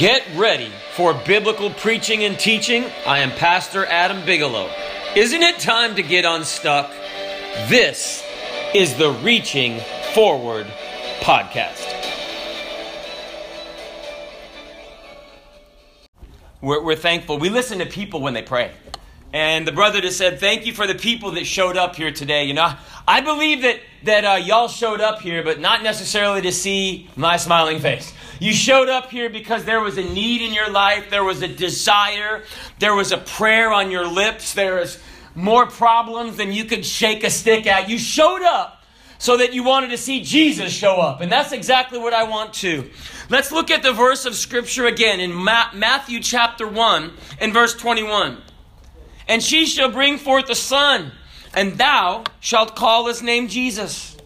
Get ready for biblical preaching and teaching. I am Pastor Adam Bigelow. Isn't it time to get unstuck? This is the Reaching Forward podcast. We're, we're thankful. We listen to people when they pray. And the brother just said, Thank you for the people that showed up here today. You know, I believe that, that uh, y'all showed up here, but not necessarily to see my smiling face. You showed up here because there was a need in your life, there was a desire, there was a prayer on your lips, there was more problems than you could shake a stick at. You showed up so that you wanted to see Jesus show up. And that's exactly what I want to. Let's look at the verse of Scripture again in Ma- Matthew chapter 1 and verse 21. And she shall bring forth a son, and thou shalt call his name Jesus.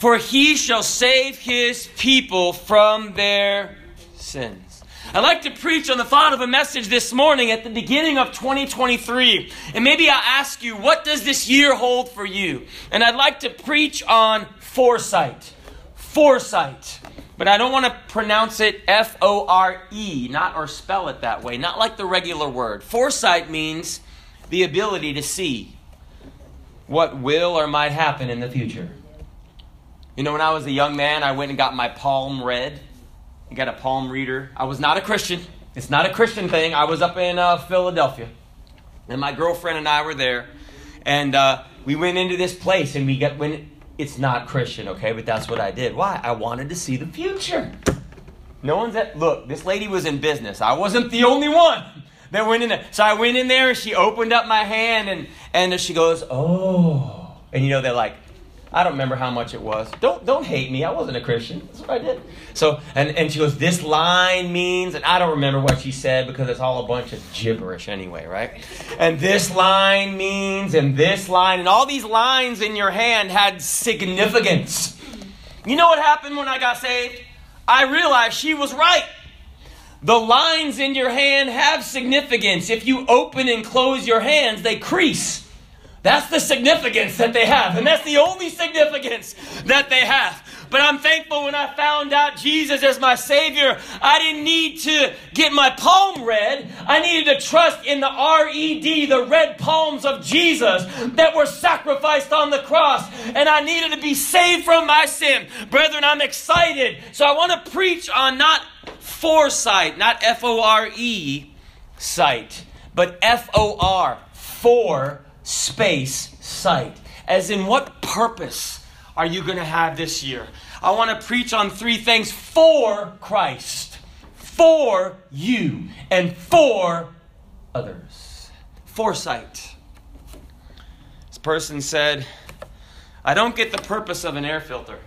For he shall save his people from their sins. I'd like to preach on the thought of a message this morning at the beginning of 2023. And maybe I'll ask you, what does this year hold for you? And I'd like to preach on foresight. Foresight. But I don't want to pronounce it F O R E, not or spell it that way, not like the regular word. Foresight means the ability to see what will or might happen in the future. You know, when I was a young man, I went and got my palm read I got a palm reader. I was not a Christian. It's not a Christian thing. I was up in uh, Philadelphia, and my girlfriend and I were there, and uh, we went into this place, and we got when it's not Christian, okay, but that's what I did. Why? I wanted to see the future. No one's at look. This lady was in business. I wasn't the only one that went in there. So I went in there, and she opened up my hand, and and she goes, oh, and you know they're like I don't remember how much it was. Don't don't hate me. I wasn't a Christian. That's what I did. So and, and she goes, This line means, and I don't remember what she said because it's all a bunch of gibberish anyway, right? And this line means, and this line, and all these lines in your hand had significance. You know what happened when I got saved? I realized she was right. The lines in your hand have significance. If you open and close your hands, they crease. That's the significance that they have. And that's the only significance that they have. But I'm thankful when I found out Jesus as my Savior, I didn't need to get my palm read. I needed to trust in the R E D, the red palms of Jesus that were sacrificed on the cross. And I needed to be saved from my sin. Brethren, I'm excited. So I want to preach on not foresight, not F O R E sight, but F O R, for space sight. As in, what purpose are you going to have this year? I want to preach on three things for Christ, for you, and for others. Foresight. This person said, I don't get the purpose of an air filter.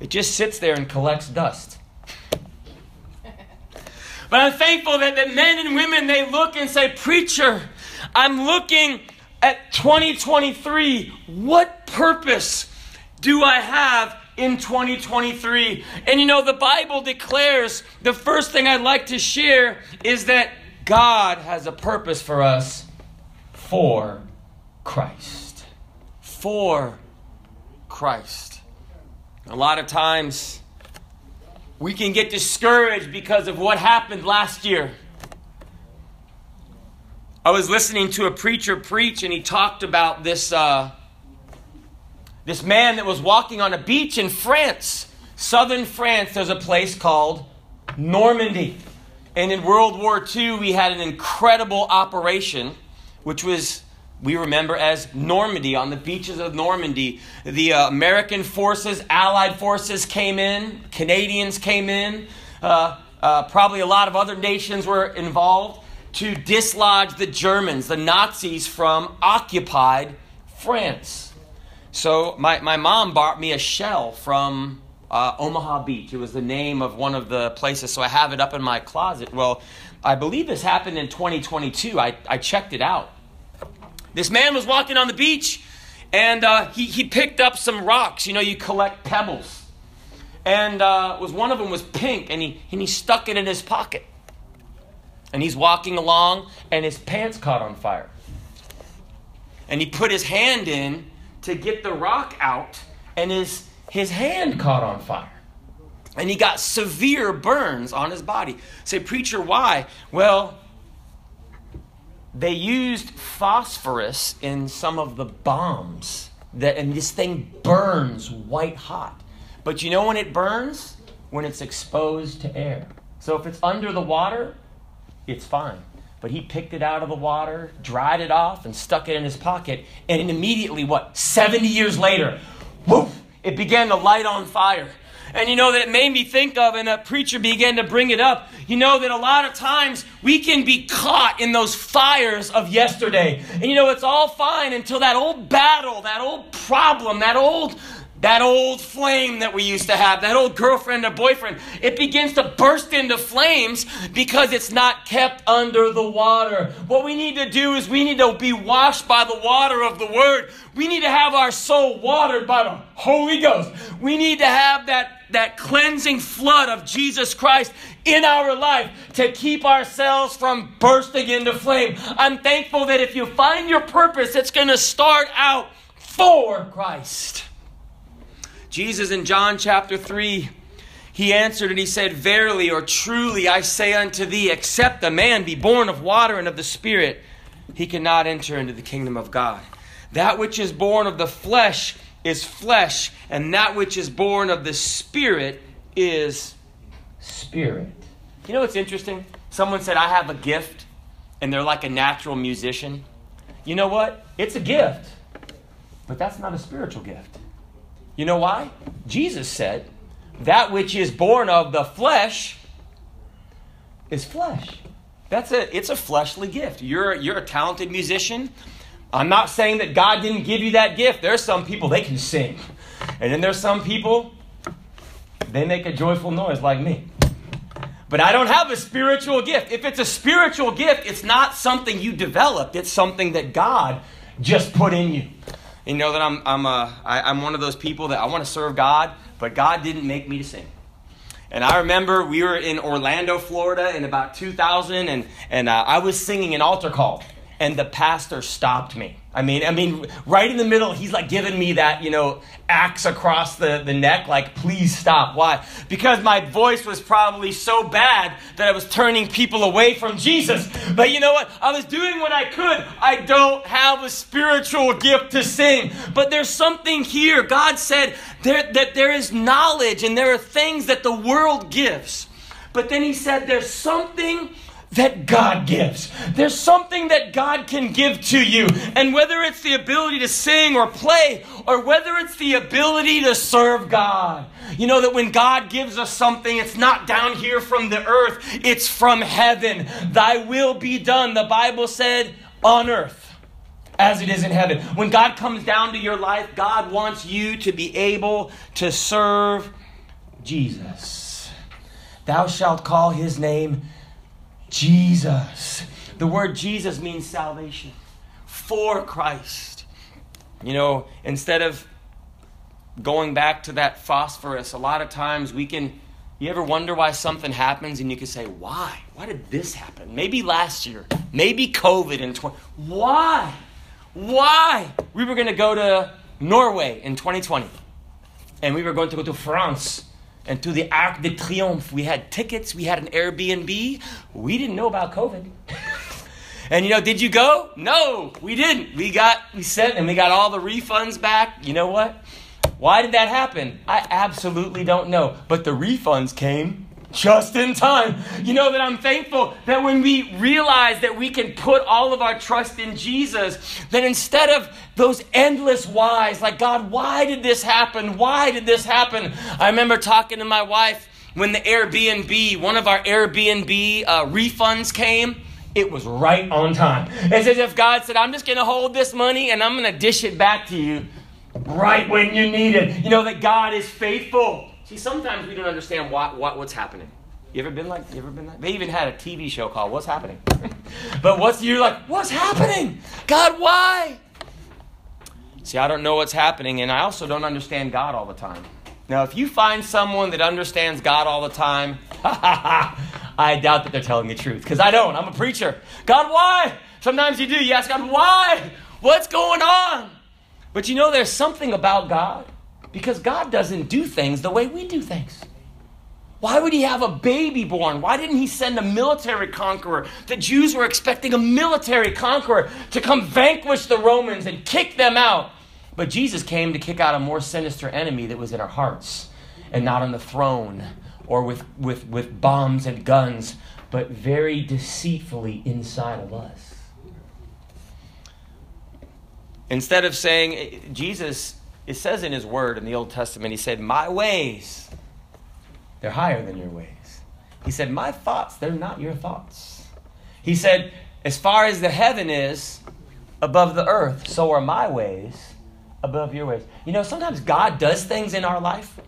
It just sits there and collects dust. but I'm thankful that, that men and women, they look and say, Preacher, I'm looking at 2023. What purpose do I have in 2023? And you know, the Bible declares the first thing I'd like to share is that God has a purpose for us for Christ. For Christ. A lot of times we can get discouraged because of what happened last year. I was listening to a preacher preach, and he talked about this, uh, this man that was walking on a beach in France. Southern France, there's a place called Normandy. And in World War II, we had an incredible operation, which was, we remember as Normandy, on the beaches of Normandy. The uh, American forces, Allied forces came in, Canadians came in, uh, uh, probably a lot of other nations were involved to dislodge the Germans, the Nazis, from occupied France. So my, my mom bought me a shell from uh, Omaha Beach. It was the name of one of the places, so I have it up in my closet. Well, I believe this happened in 2022. I, I checked it out. This man was walking on the beach and uh, he, he picked up some rocks. You know, you collect pebbles. And uh, was one of them was pink and he, and he stuck it in his pocket and he's walking along and his pants caught on fire. And he put his hand in to get the rock out and his, his hand caught on fire. and he got severe burns on his body. Say, preacher, why? Well, they used phosphorus in some of the bombs that and this thing burns white hot. But you know when it burns? When it's exposed to air. So if it's under the water, it's fine. But he picked it out of the water, dried it off, and stuck it in his pocket. And immediately, what, 70 years later, woof, it began to light on fire. And you know that it made me think of, and a preacher began to bring it up. You know that a lot of times we can be caught in those fires of yesterday. And you know, it's all fine until that old battle, that old problem, that old that old flame that we used to have, that old girlfriend or boyfriend, it begins to burst into flames because it's not kept under the water. What we need to do is we need to be washed by the water of the Word. We need to have our soul watered by the Holy Ghost. We need to have that, that cleansing flood of Jesus Christ in our life to keep ourselves from bursting into flame. I'm thankful that if you find your purpose, it's going to start out for Christ. Jesus in John chapter 3, he answered and he said, Verily or truly I say unto thee, except a man be born of water and of the Spirit, he cannot enter into the kingdom of God. That which is born of the flesh is flesh, and that which is born of the Spirit is spirit. You know what's interesting? Someone said, I have a gift, and they're like a natural musician. You know what? It's a gift, but that's not a spiritual gift. You know why? Jesus said, That which is born of the flesh is flesh. That's a it's a fleshly gift. You're you're a talented musician. I'm not saying that God didn't give you that gift. There's some people they can sing. And then there's some people they make a joyful noise like me. But I don't have a spiritual gift. If it's a spiritual gift, it's not something you developed. It's something that God just put in you. You know that I'm, I'm, I, I'm one of those people that I want to serve God, but God didn't make me to sing. And I remember we were in Orlando, Florida in about 2000, and, and uh, I was singing an altar call, and the pastor stopped me. I mean, I mean, right in the middle, he's like giving me that, you know, axe across the, the neck, like, please stop. Why? Because my voice was probably so bad that I was turning people away from Jesus. But you know what? I was doing what I could. I don't have a spiritual gift to sing. But there's something here. God said there, that there is knowledge and there are things that the world gives. But then he said there's something that God gives. There's something that God can give to you. And whether it's the ability to sing or play, or whether it's the ability to serve God, you know that when God gives us something, it's not down here from the earth, it's from heaven. Thy will be done, the Bible said, on earth as it is in heaven. When God comes down to your life, God wants you to be able to serve Jesus. Thou shalt call his name Jesus. The word Jesus means salvation for Christ. You know, instead of going back to that phosphorus, a lot of times we can. You ever wonder why something happens and you can say, why? Why did this happen? Maybe last year. Maybe COVID in 20. Why? Why? We were going to go to Norway in 2020. And we were going to go to France and to the Arc de Triomphe. We had tickets, we had an Airbnb. We didn't know about COVID. and you know, did you go? No, we didn't. We got we sent and we got all the refunds back. You know what? Why did that happen? I absolutely don't know. But the refunds came just in time. You know that I'm thankful that when we realize that we can put all of our trust in Jesus, that instead of those endless whys, like, God, why did this happen? Why did this happen? I remember talking to my wife when the Airbnb, one of our Airbnb uh, refunds came. It was right on time. It's as if God said, I'm just going to hold this money and I'm going to dish it back to you right when you need it. You know that God is faithful. See, sometimes we don't understand what, what what's happening. You ever been like? You ever been like? They even had a TV show called "What's Happening." but what's you're like? What's happening? God, why? See, I don't know what's happening, and I also don't understand God all the time. Now, if you find someone that understands God all the time, I doubt that they're telling the truth because I don't. I'm a preacher. God, why? Sometimes you do. You ask God, why? What's going on? But you know, there's something about God because God doesn't do things the way we do things. Why would he have a baby born? Why didn't he send a military conqueror? The Jews were expecting a military conqueror to come vanquish the Romans and kick them out. But Jesus came to kick out a more sinister enemy that was in our hearts and not on the throne or with, with, with bombs and guns, but very deceitfully inside of us. Instead of saying, Jesus, it says in his word in the Old Testament, he said, My ways, they're higher than your ways. He said, My thoughts, they're not your thoughts. He said, As far as the heaven is above the earth, so are my ways above your ways. You know, sometimes God does things in our life.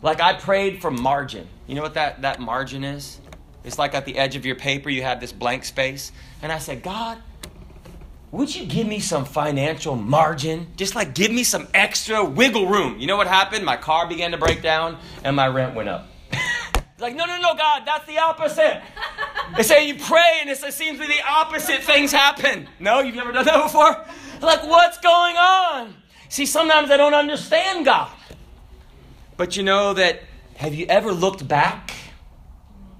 Like I prayed for margin. You know what that, that margin is? It's like at the edge of your paper, you have this blank space. And I said, God, would you give me some financial margin? Just like give me some extra wiggle room. You know what happened? My car began to break down and my rent went up. like, no, no, no, God, that's the opposite. They say you pray and it seems to be the opposite things happen. No, you've never done that before? Like, what's going on? See, sometimes I don't understand God. But you know that, have you ever looked back?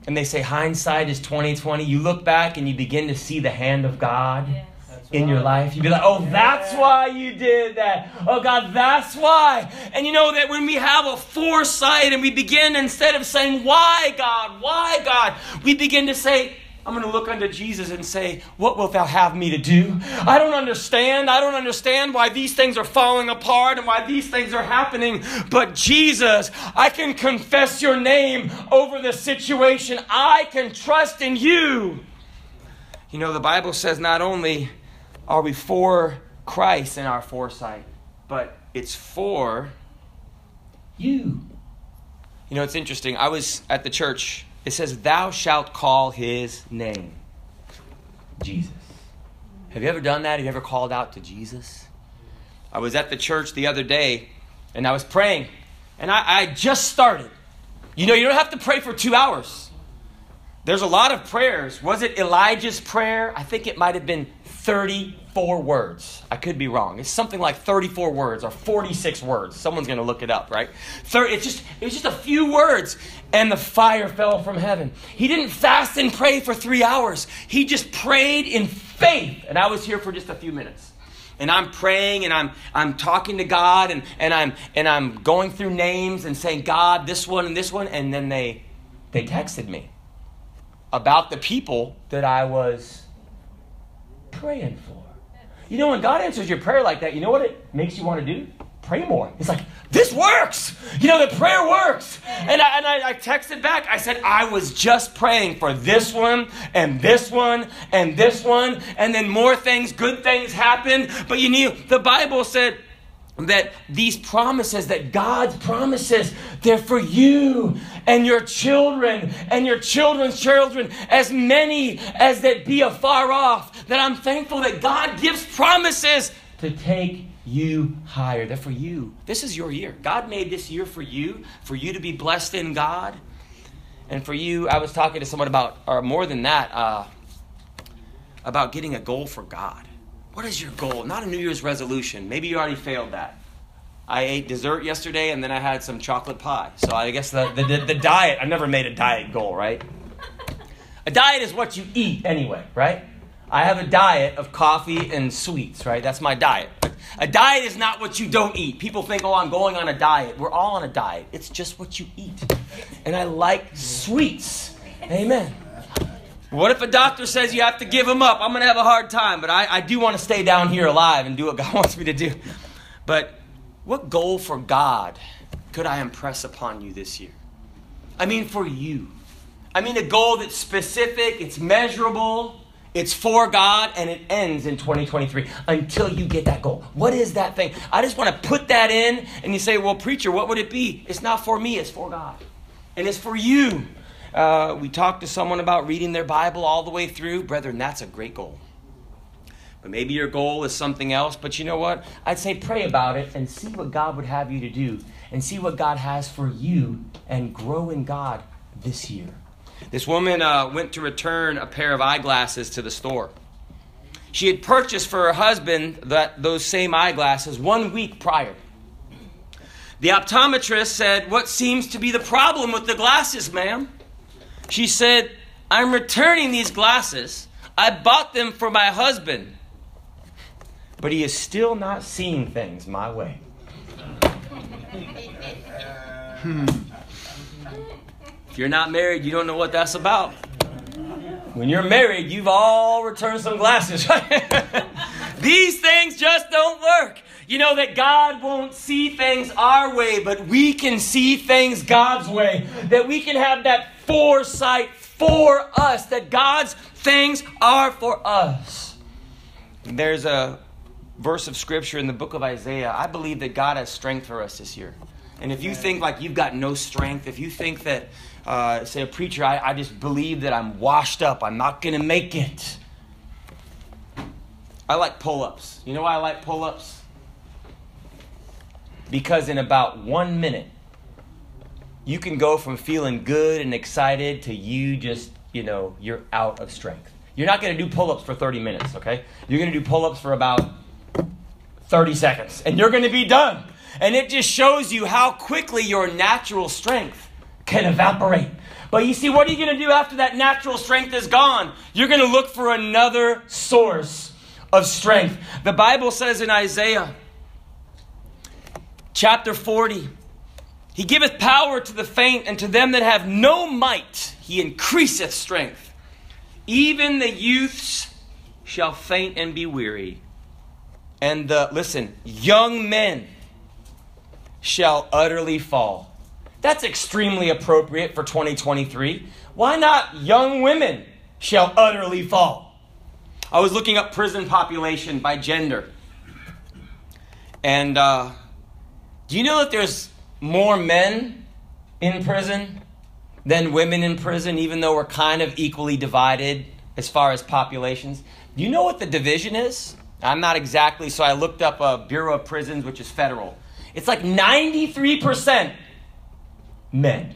And they say hindsight is 2020. You look back and you begin to see the hand of God. Yeah in your life. You'd be like, oh, that's why you did that. Oh, God, that's why. And you know that when we have a foresight and we begin, instead of saying, why, God, why, God, we begin to say, I'm going to look unto Jesus and say, What wilt thou have me to do? I don't understand. I don't understand why these things are falling apart and why these things are happening. But Jesus, I can confess your name over the situation. I can trust in you. You know, the Bible says not only are we for Christ in our foresight, but it's for you. You know, it's interesting. I was at the church. It says, Thou shalt call his name Jesus. Have you ever done that? Have you ever called out to Jesus? I was at the church the other day and I was praying, and I, I just started. You know, you don't have to pray for two hours. There's a lot of prayers. Was it Elijah's prayer? I think it might have been 34 words. I could be wrong. It's something like 34 words or 46 words. Someone's going to look it up, right? it's just it's just a few words and the fire fell from heaven. He didn't fast and pray for 3 hours. He just prayed in faith. And I was here for just a few minutes. And I'm praying and I'm I'm talking to God and and I'm and I'm going through names and saying, "God, this one and this one." And then they they texted me about the people that I was praying for. You know, when God answers your prayer like that, you know what it makes you want to do? Pray more. It's like, this works. You know, the prayer works. And I, and I, I texted back. I said, I was just praying for this one and this one and this one. And then more things, good things happened. But you knew, the Bible said, that these promises, that God's promises, they're for you and your children and your children's children, as many as that be afar off. That I'm thankful that God gives promises to take you higher. They're for you. This is your year. God made this year for you, for you to be blessed in God. And for you, I was talking to someone about, or more than that, uh, about getting a goal for God. What is your goal? Not a New Year's resolution. Maybe you already failed that. I ate dessert yesterday and then I had some chocolate pie. So I guess the, the, the, the diet, I've never made a diet goal, right? A diet is what you eat anyway, right? I have a diet of coffee and sweets, right? That's my diet. A diet is not what you don't eat. People think, oh, I'm going on a diet. We're all on a diet. It's just what you eat. And I like sweets. Amen. What if a doctor says you have to give them up? I'm going to have a hard time, but I, I do want to stay down here alive and do what God wants me to do. But what goal for God could I impress upon you this year? I mean, for you. I mean, a goal that's specific, it's measurable, it's for God, and it ends in 2023 until you get that goal. What is that thing? I just want to put that in, and you say, well, preacher, what would it be? It's not for me, it's for God. And it's for you. Uh, we talked to someone about reading their Bible all the way through. Brethren, that's a great goal. But maybe your goal is something else. But you know what? I'd say pray about it and see what God would have you to do and see what God has for you and grow in God this year. This woman uh, went to return a pair of eyeglasses to the store. She had purchased for her husband that, those same eyeglasses one week prior. The optometrist said, What seems to be the problem with the glasses, ma'am? She said, I'm returning these glasses. I bought them for my husband. But he is still not seeing things my way. Hmm. If you're not married, you don't know what that's about. When you're married, you've all returned some glasses. These things just don't work. You know that God won't see things our way, but we can see things God's way. That we can have that foresight for us, that God's things are for us. There's a verse of scripture in the book of Isaiah. I believe that God has strength for us this year. And if you think like you've got no strength, if you think that, uh, say, a preacher, I, I just believe that I'm washed up, I'm not going to make it. I like pull ups. You know why I like pull ups? Because in about one minute, you can go from feeling good and excited to you just, you know, you're out of strength. You're not going to do pull ups for 30 minutes, okay? You're going to do pull ups for about 30 seconds, and you're going to be done. And it just shows you how quickly your natural strength can evaporate. But you see, what are you going to do after that natural strength is gone? You're going to look for another source of strength. The Bible says in Isaiah chapter 40, He giveth power to the faint, and to them that have no might, He increaseth strength. Even the youths shall faint and be weary. And the, listen, young men shall utterly fall. That's extremely appropriate for 2023. Why not young women shall utterly fall? I was looking up prison population by gender. And uh, do you know that there's more men in prison than women in prison, even though we're kind of equally divided as far as populations? Do you know what the division is? I'm not exactly, so I looked up a Bureau of Prisons, which is federal. It's like 93% men,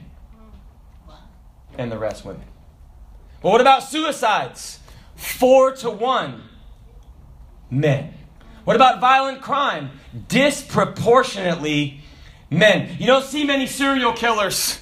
and the rest women. But what about suicides? Four to one men. What about violent crime? Disproportionately men. You don't see many serial killers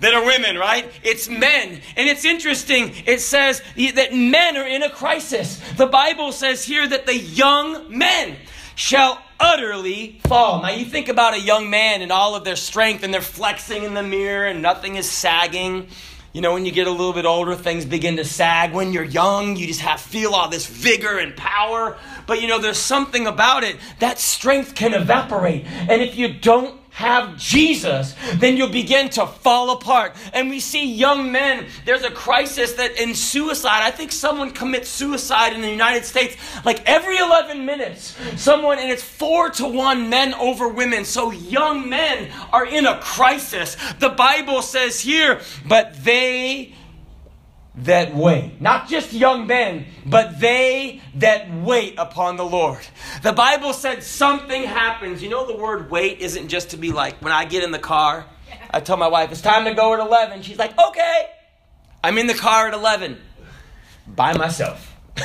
that are women, right? It's men. And it's interesting. It says that men are in a crisis. The Bible says here that the young men shall utterly fall. Now, you think about a young man and all of their strength, and they're flexing in the mirror, and nothing is sagging. You know, when you get a little bit older, things begin to sag. When you're young, you just have feel all this vigor and power. But you know, there's something about it that strength can evaporate. And if you don't have Jesus, then you'll begin to fall apart. And we see young men, there's a crisis that in suicide, I think someone commits suicide in the United States like every 11 minutes. Someone, and it's four to one men over women. So young men are in a crisis. The Bible says here, but they that wait. Not just young men, but they that wait upon the Lord. The Bible said something happens. You know, the word wait isn't just to be like, when I get in the car, I tell my wife, it's time to go at 11. She's like, okay. I'm in the car at 11 by myself.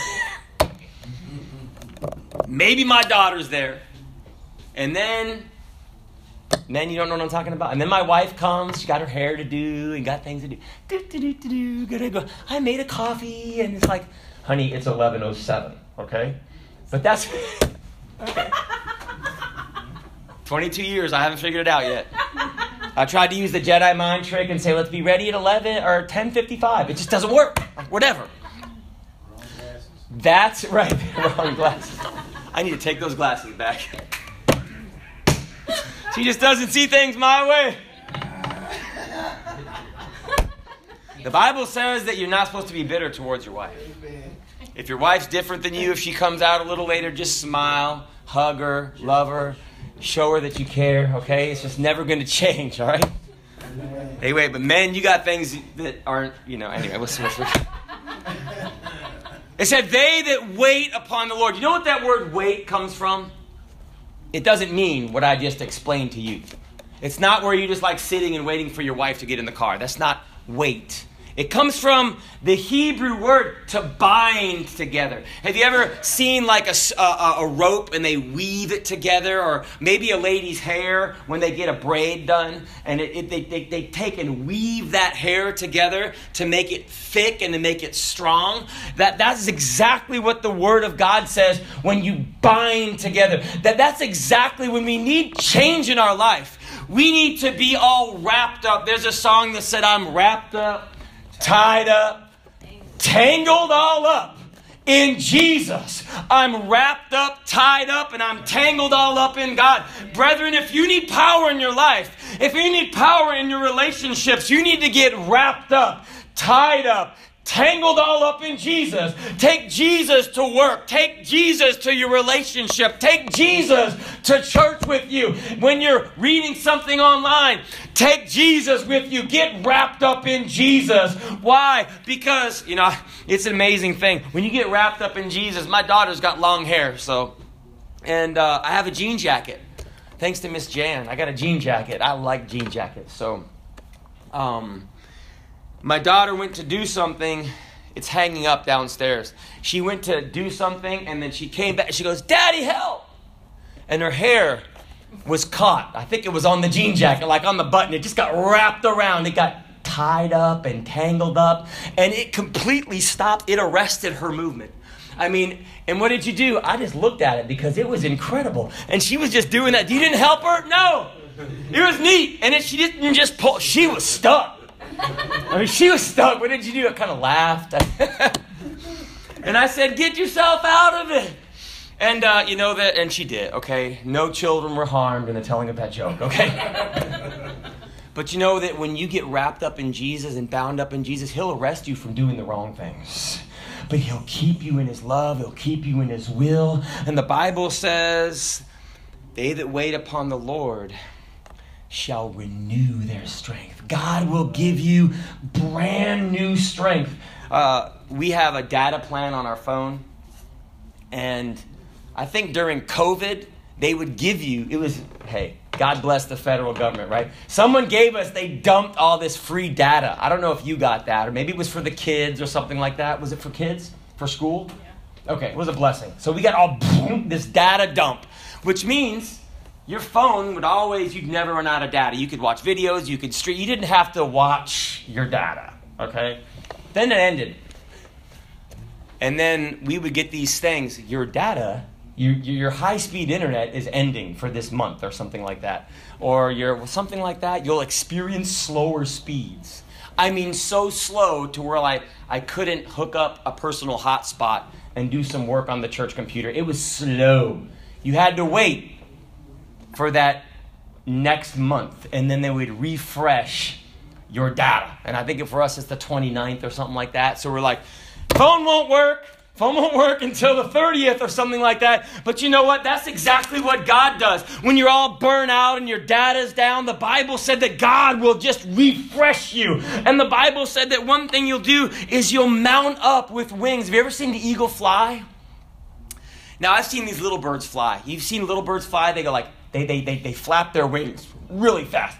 Maybe my daughter's there. And then Men, you don't know what I'm talking about. And then my wife comes, she got her hair to do and got things to do. Do, do, do, do, do. Gotta go. I made a coffee, and it's like, honey, it's 11.07, okay? But that's, okay. 22 years, I haven't figured it out yet. I tried to use the Jedi mind trick and say, let's be ready at 11 or 10.55. It just doesn't work. Whatever. That's right. Wrong glasses. I need to take those glasses back. She just doesn't see things my way. The Bible says that you're not supposed to be bitter towards your wife. If your wife's different than you, if she comes out a little later, just smile, hug her, love her, show her that you care, okay? It's just never going to change, all right? Wait, but men, you got things that aren't, you know, anyway, listen, listen. It said, they that wait upon the Lord. You know what that word wait comes from? It doesn't mean what I just explained to you. It's not where you're just like sitting and waiting for your wife to get in the car. That's not wait. It comes from the Hebrew word to bind together. Have you ever seen like a, a, a, rope and they weave it together? Or maybe a lady's hair when they get a braid done and it, it, they, they, they take and weave that hair together to make it thick and to make it strong? That, that's exactly what the Word of God says when you bind together. That, that's exactly when we need change in our life. We need to be all wrapped up. There's a song that said, I'm wrapped up tied up, tangled all up in Jesus. I'm wrapped up, tied up, and I'm tangled all up in God. Brethren, if you need power in your life, if you need power in your relationships, you need to get wrapped up, tied up, tangled all up in Jesus. Take Jesus to work. Take Jesus to your relationship. Take Jesus to church with you. When you're reading something online, take Jesus with you. Get wrapped up in Jesus. Why? Because, you know, it's an amazing thing. When you get wrapped up in Jesus, my daughter's got long hair, so, and uh, I have a jean jacket. Thanks to Miss Jan, I got a jean jacket. I like jean jackets, so, um, my daughter went to do something. It's hanging up downstairs. She went to do something and then she came back. She goes, Daddy, help! And her hair was caught. I think it was on the jean jacket, like on the button. It just got wrapped around. It got tied up and tangled up. And it completely stopped. It arrested her movement. I mean, and what did you do? I just looked at it because it was incredible. And she was just doing that. You didn't help her? No. It was neat. And it, she didn't just pull, she was stuck. I mean, she was stuck. What did you do? I kind of laughed. and I said, Get yourself out of it. And uh, you know that, and she did, okay? No children were harmed in the telling of that joke, okay? but you know that when you get wrapped up in Jesus and bound up in Jesus, He'll arrest you from doing the wrong things. But He'll keep you in His love, He'll keep you in His will. And the Bible says, They that wait upon the Lord shall renew their strength. God will give you brand new strength. Uh, we have a data plan on our phone, and I think during COVID, they would give you, it was, hey, God bless the federal government, right? Someone gave us, they dumped all this free data. I don't know if you got that, or maybe it was for the kids or something like that. Was it for kids? For school? Okay, it was a blessing. So we got all this data dump, which means your phone would always, you'd never run out of data. You could watch videos, you could stream, you didn't have to watch your data, okay? Then it ended. And then we would get these things, your data, your, your high speed internet is ending for this month or something like that. Or your something like that, you'll experience slower speeds. I mean, so slow to where I, I couldn't hook up a personal hotspot and do some work on the church computer. It was slow. You had to wait for that next month, and then they would refresh your data. And I think for us, it's the 29th or something like that. So we're like, phone won't work. Phone won't work until the 30th or something like that. But you know what? That's exactly what God does. When you're all burnt out and your data's down, the Bible said that God will just refresh you. And the Bible said that one thing you'll do is you'll mount up with wings. Have you ever seen the eagle fly? Now, I've seen these little birds fly. You've seen little birds fly, they go like, they, they, they, they flap their wings really fast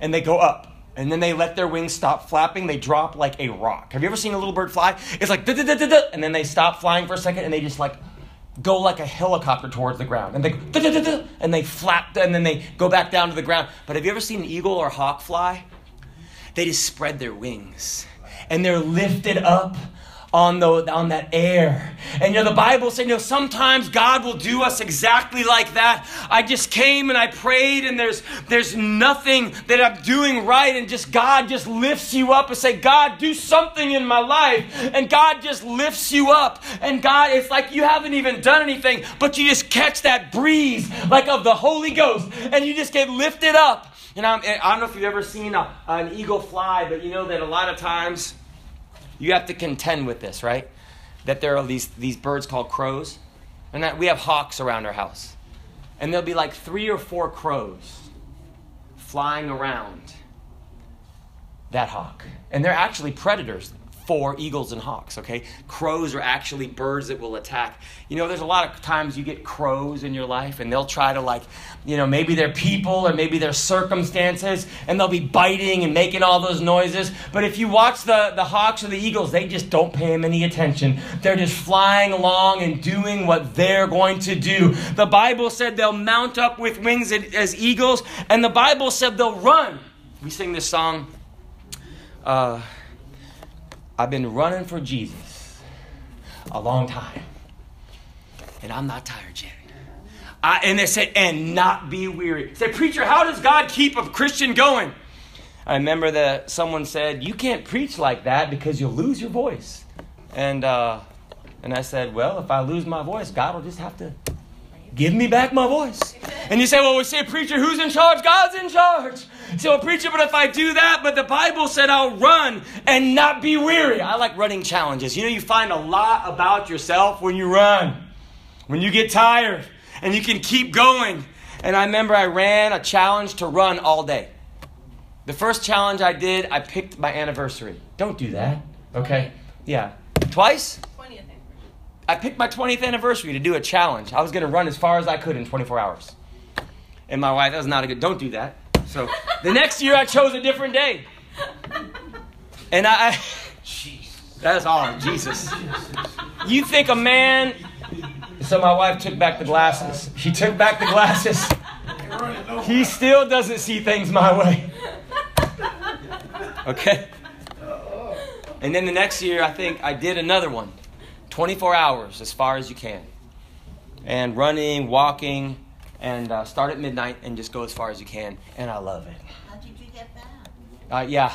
and they go up. And then they let their wings stop flapping. They drop like a rock. Have you ever seen a little bird fly? It's like, and then they stop flying for a second and they just like go like a helicopter towards the ground. And they and they flap and then they go back down to the ground. But have you ever seen an eagle or hawk fly? They just spread their wings and they're lifted up on, the, on that air. And you know, the Bible says, you know, sometimes God will do us exactly like that. I just came and I prayed, and there's, there's nothing that I'm doing right, and just God just lifts you up and say, God, do something in my life. And God just lifts you up. And God, it's like you haven't even done anything, but you just catch that breeze like of the Holy Ghost, and you just get lifted up. And I'm, I don't know if you've ever seen a, an eagle fly, but you know that a lot of times you have to contend with this, right? That there are these, these birds called crows, and that we have hawks around our house. And there'll be like three or four crows flying around that hawk. And they're actually predators for eagles and hawks, okay? Crows are actually birds that will attack. You know, there's a lot of times you get crows in your life and they'll try to, like, you know, maybe they're people or maybe they're circumstances and they'll be biting and making all those noises. But if you watch the, the hawks or the eagles, they just don't pay them any attention. They're just flying along and doing what they're going to do. The Bible said they'll mount up with wings as eagles, and the Bible said they'll run. We sing this song. Uh, I've been running for Jesus a long time, and I'm not tired yet. I, and they said, and not be weary. Say, preacher, how does God keep a Christian going? I remember that someone said, you can't preach like that because you'll lose your voice. And uh, and I said, well, if I lose my voice, God will just have to give me back my voice. And you say, well, we say, preacher, who's in charge? God's in charge. So, preacher, but if I do that, but the Bible said I'll run and not be weary. I like running challenges. You know, you find a lot about yourself when you run, when you get tired, and you can keep going. And I remember I ran a challenge to run all day. The first challenge I did, I picked my anniversary. Don't do that, okay? Yeah. Twice? 20th I picked my 20th anniversary to do a challenge. I was going to run as far as I could in 24 hours. And my wife, that was not a good, don't do that. So the next year I chose a different day. And I, I that's all, Jesus. You think a man, so my wife took back the glasses. She took back the glasses. He still doesn't see things my way. Okay? And then the next year, I think I did another one 24 hours as far as you can. And running, walking, and uh, start at midnight and just go as far as you can. And I love it. How'd you do that back? Uh, yeah.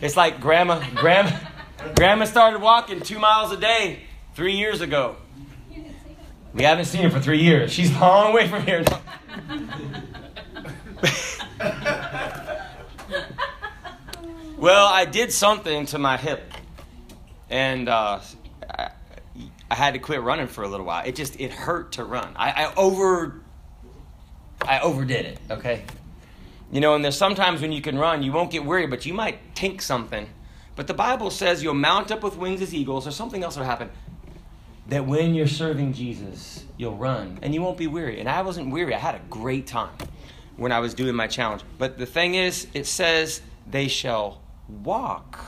It's like grandma, grandma, grandma started walking two miles a day three years ago. We haven't seen her for three years. She's a long way from here. well, I did something to my hip, and uh, I, I, had to quit running for a little while. It just it hurt to run. I, I over I overdid it, okay? You know, and there's sometimes when you can run, you won't get weary, but you might tink something. But the Bible says you'll mount up with wings as eagles, or something else will happen. That when you're serving Jesus, you'll run and you won't be weary. And I wasn't weary. I had a great time when I was doing my challenge. But the thing is, it says they shall walk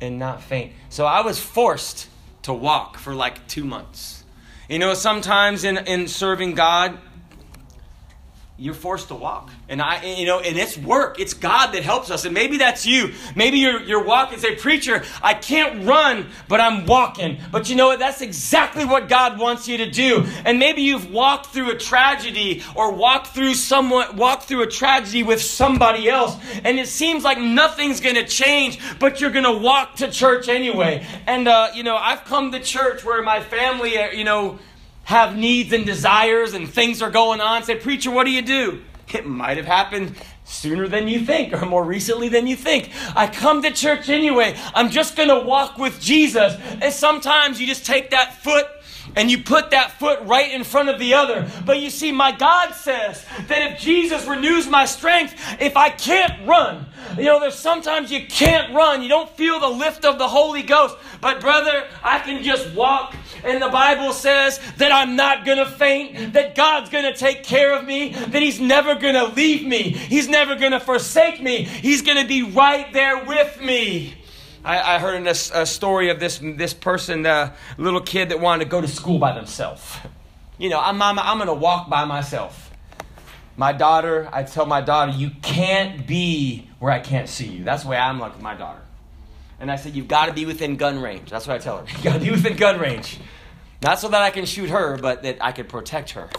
and not faint. So I was forced to walk for like two months. You know, sometimes in, in serving God, you're forced to walk. And I, you know, and it's work. It's God that helps us. And maybe that's you. Maybe you're, you're walking say, preacher, I can't run, but I'm walking. But you know what? That's exactly what God wants you to do. And maybe you've walked through a tragedy or walked through someone, walked through a tragedy with somebody else. And it seems like nothing's going to change, but you're going to walk to church anyway. And, uh, you know, I've come to church where my family, uh, you know, have needs and desires and things are going on. Say, Preacher, what do you do? It might have happened sooner than you think or more recently than you think. I come to church anyway. I'm just going to walk with Jesus. And sometimes you just take that foot and you put that foot right in front of the other. But you see, my God says that if Jesus renews my strength, if I can't run, you know, there's sometimes you can't run, you don't feel the lift of the Holy Ghost. But brother, I can just walk. And the Bible says that I'm not going to faint, that God's going to take care of me, that He's never going to leave me, He's never going to forsake me, He's going to be right there with me. I, I heard a, a, story of this, this person, uh, little kid that wanted to go to school by themselves. You know, I'm, I'm, I'm going to walk by myself. My daughter, I tell my daughter, you can't be where I can't see you. That's the way I'm like with my daughter. And I said, you've got to be within gun range. That's what I tell her. You've got to be within gun range. Not so that I can shoot her, but that I can protect her.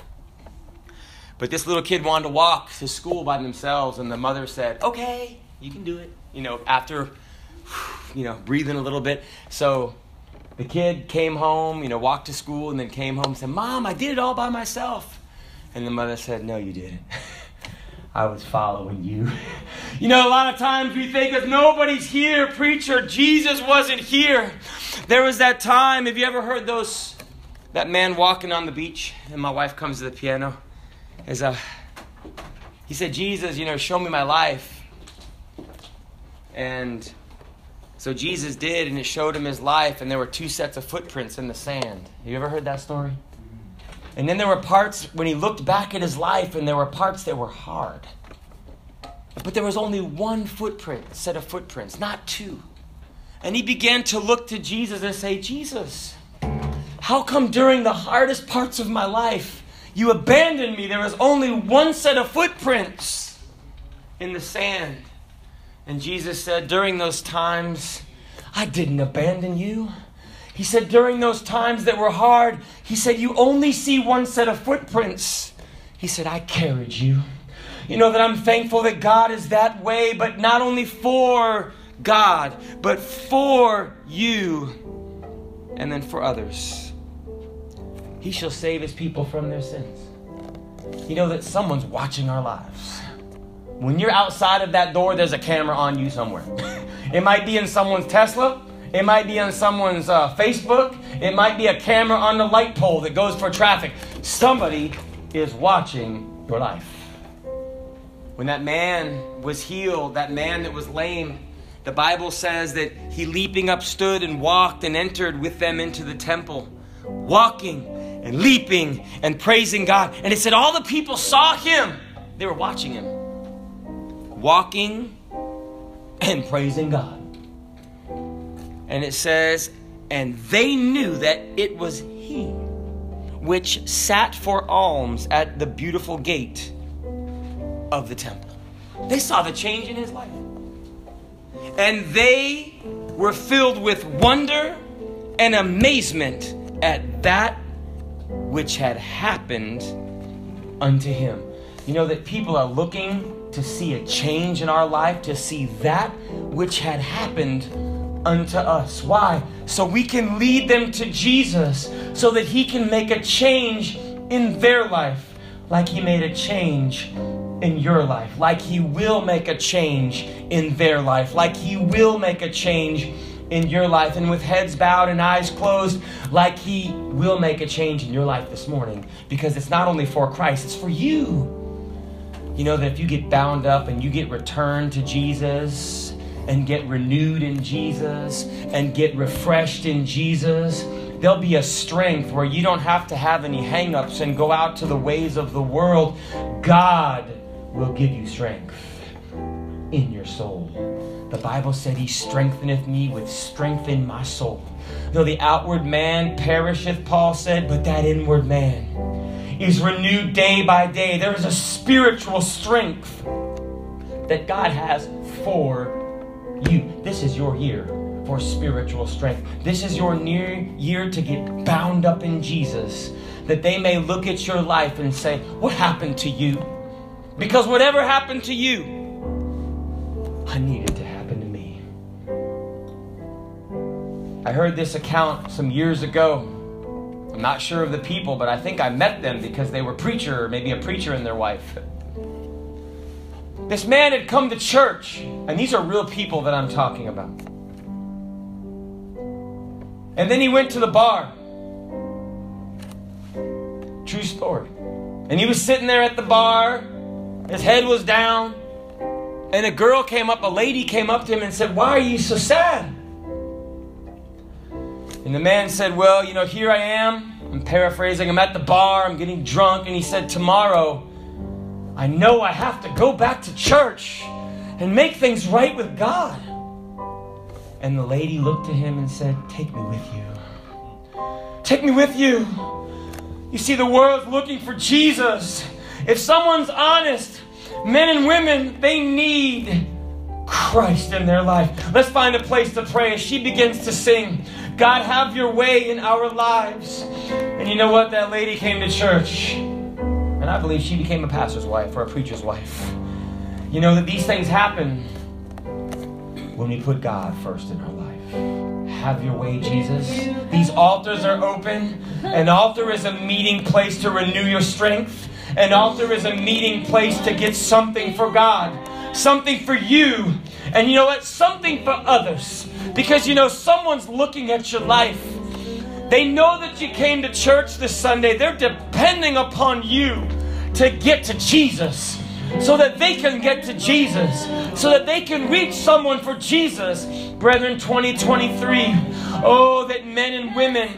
But this little kid wanted to walk to school by themselves, and the mother said, okay, you can do it. You know, after you know, breathing a little bit. So the kid came home, you know, walked to school and then came home and said, Mom, I did it all by myself. And the mother said, No, you didn't. I was following you. you know, a lot of times we think if nobody's here, preacher, Jesus wasn't here. There was that time, have you ever heard those, that man walking on the beach? And my wife comes to the piano. Is a, he said, Jesus, you know, show me my life. And So Jesus did, and it showed him his life, and there were two sets of footprints in the sand. You ever heard that story? And then there were parts when he looked back at his life, and there were parts that were hard. But there was only one footprint, set of footprints, not two. And he began to look to Jesus and say, Jesus, how come during the hardest parts of my life you abandoned me? There was only one set of footprints in the sand. And Jesus said, During those times, I didn't abandon you. He said, During those times that were hard, He said, You only see one set of footprints. He said, I carried you. You know that I'm thankful that God is that way, but not only for God, but for you and then for others. He shall save his people from their sins. You know that someone's watching our lives. When you're outside of that door, there's a camera on you somewhere. it might be in someone's Tesla. It might be on someone's uh, Facebook. It might be a camera on the light pole that goes for traffic. Somebody is watching your life. When that man was healed, that man that was lame, the Bible says that he leaping up stood and walked and entered with them into the temple, walking and leaping and praising God. And it said all the people saw him, they were watching him, walking and praising God. And it says, and they knew that it was he which sat for alms at the beautiful gate of the temple. They saw the change in his life. And they were filled with wonder and amazement at that which had happened unto him. You know that people are looking to see a change in our life, to see that which had happened unto us. Why? So we can lead them to Jesus, so that He can make a change in their life, like He made a change in your life, like He will make a change in their life, like He will make a change in your life. And with heads bowed and eyes closed, like He will make a change in your life this morning. Because it's not only for Christ, it's for you. You know that if you get bound up and you get returned to Jesus and get renewed in Jesus and get refreshed in Jesus, there'll be a strength where you don't have to have any hangups and go out to the ways of the world. God will give you strength in your soul. The Bible said, He strengtheneth me with strength in my soul. Though the outward man perisheth, Paul said, but that inward man is renewed day by day. There is a spiritual strength that God has for you. This is your year for spiritual strength. This is your near year to get bound up in Jesus, that they may look at your life and say, What happened to you? Because whatever happened to you, I needed to happen to me. I heard this account some years ago. I'm not sure of the people, but I think I met them because they were preacher, maybe a preacher and their wife. This man had come to church, and these are real people that I'm talking about. And then he went to the bar. True story. And he was sitting there at the bar his head was down. And a girl came up, a lady came up to him and said, Why are you so sad? And the man said, Well, you know, here I am. I'm paraphrasing. I'm at the bar. I'm getting drunk. And he said, Tomorrow, I know I have to go back to church and make things right with God. And the lady looked to him and said, Take me with you. Take me with you. You see, the world's looking for Jesus. If someone's honest, men and women, they need Christ in their life. Let's find a place to pray as she begins to sing. God, have your way in our lives. And you know what? That lady came to church. And I believe she became a pastor's wife or a preacher's wife. You know that these things happen when we put God first in our life. Have your way, Jesus. These altars are open. An altar is a meeting place to renew your strength. An altar is a meeting place to get something for God, something for you, and you know what? Something for others. Because you know, someone's looking at your life. They know that you came to church this Sunday. They're depending upon you to get to Jesus so that they can get to Jesus. so that they can reach someone for Jesus. Brethren, 2023, oh, that men and women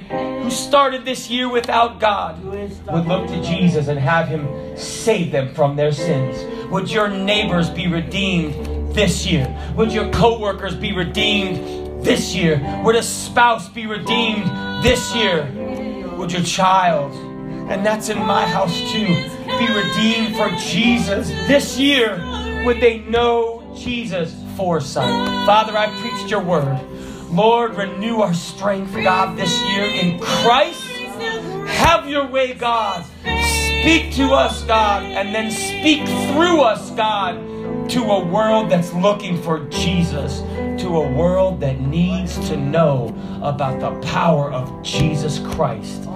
who started this year without God would look to Jesus and have Him save them from their sins. Would your neighbors be redeemed this year? Would your coworkers be redeemed this year? Would a spouse be redeemed this year? Would your child, and that's in my house too, be redeemed for Jesus this year? Would they know Jesus for foresight? Father, I preached your word. Lord, renew our strength, God, this year in Christ. Have your way, God. Speak to us, God, and then speak through us, God, to a world that's looking for Jesus, to a world that needs to know about the power of Jesus Christ.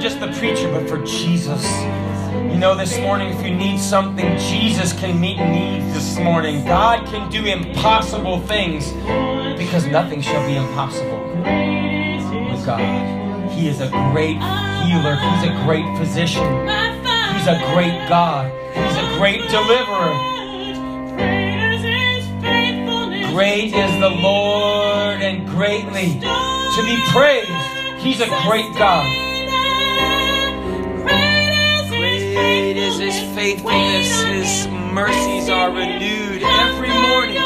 Just the preacher, but for Jesus. You know, this morning, if you need something, Jesus can meet needs this morning. God can do impossible things because nothing shall be impossible with God. He is a great healer, He's a great physician, He's a great God, He's a great deliverer. Great is the Lord and greatly to be praised. He's a great God. Great is his faithfulness, his mercies are renewed every morning.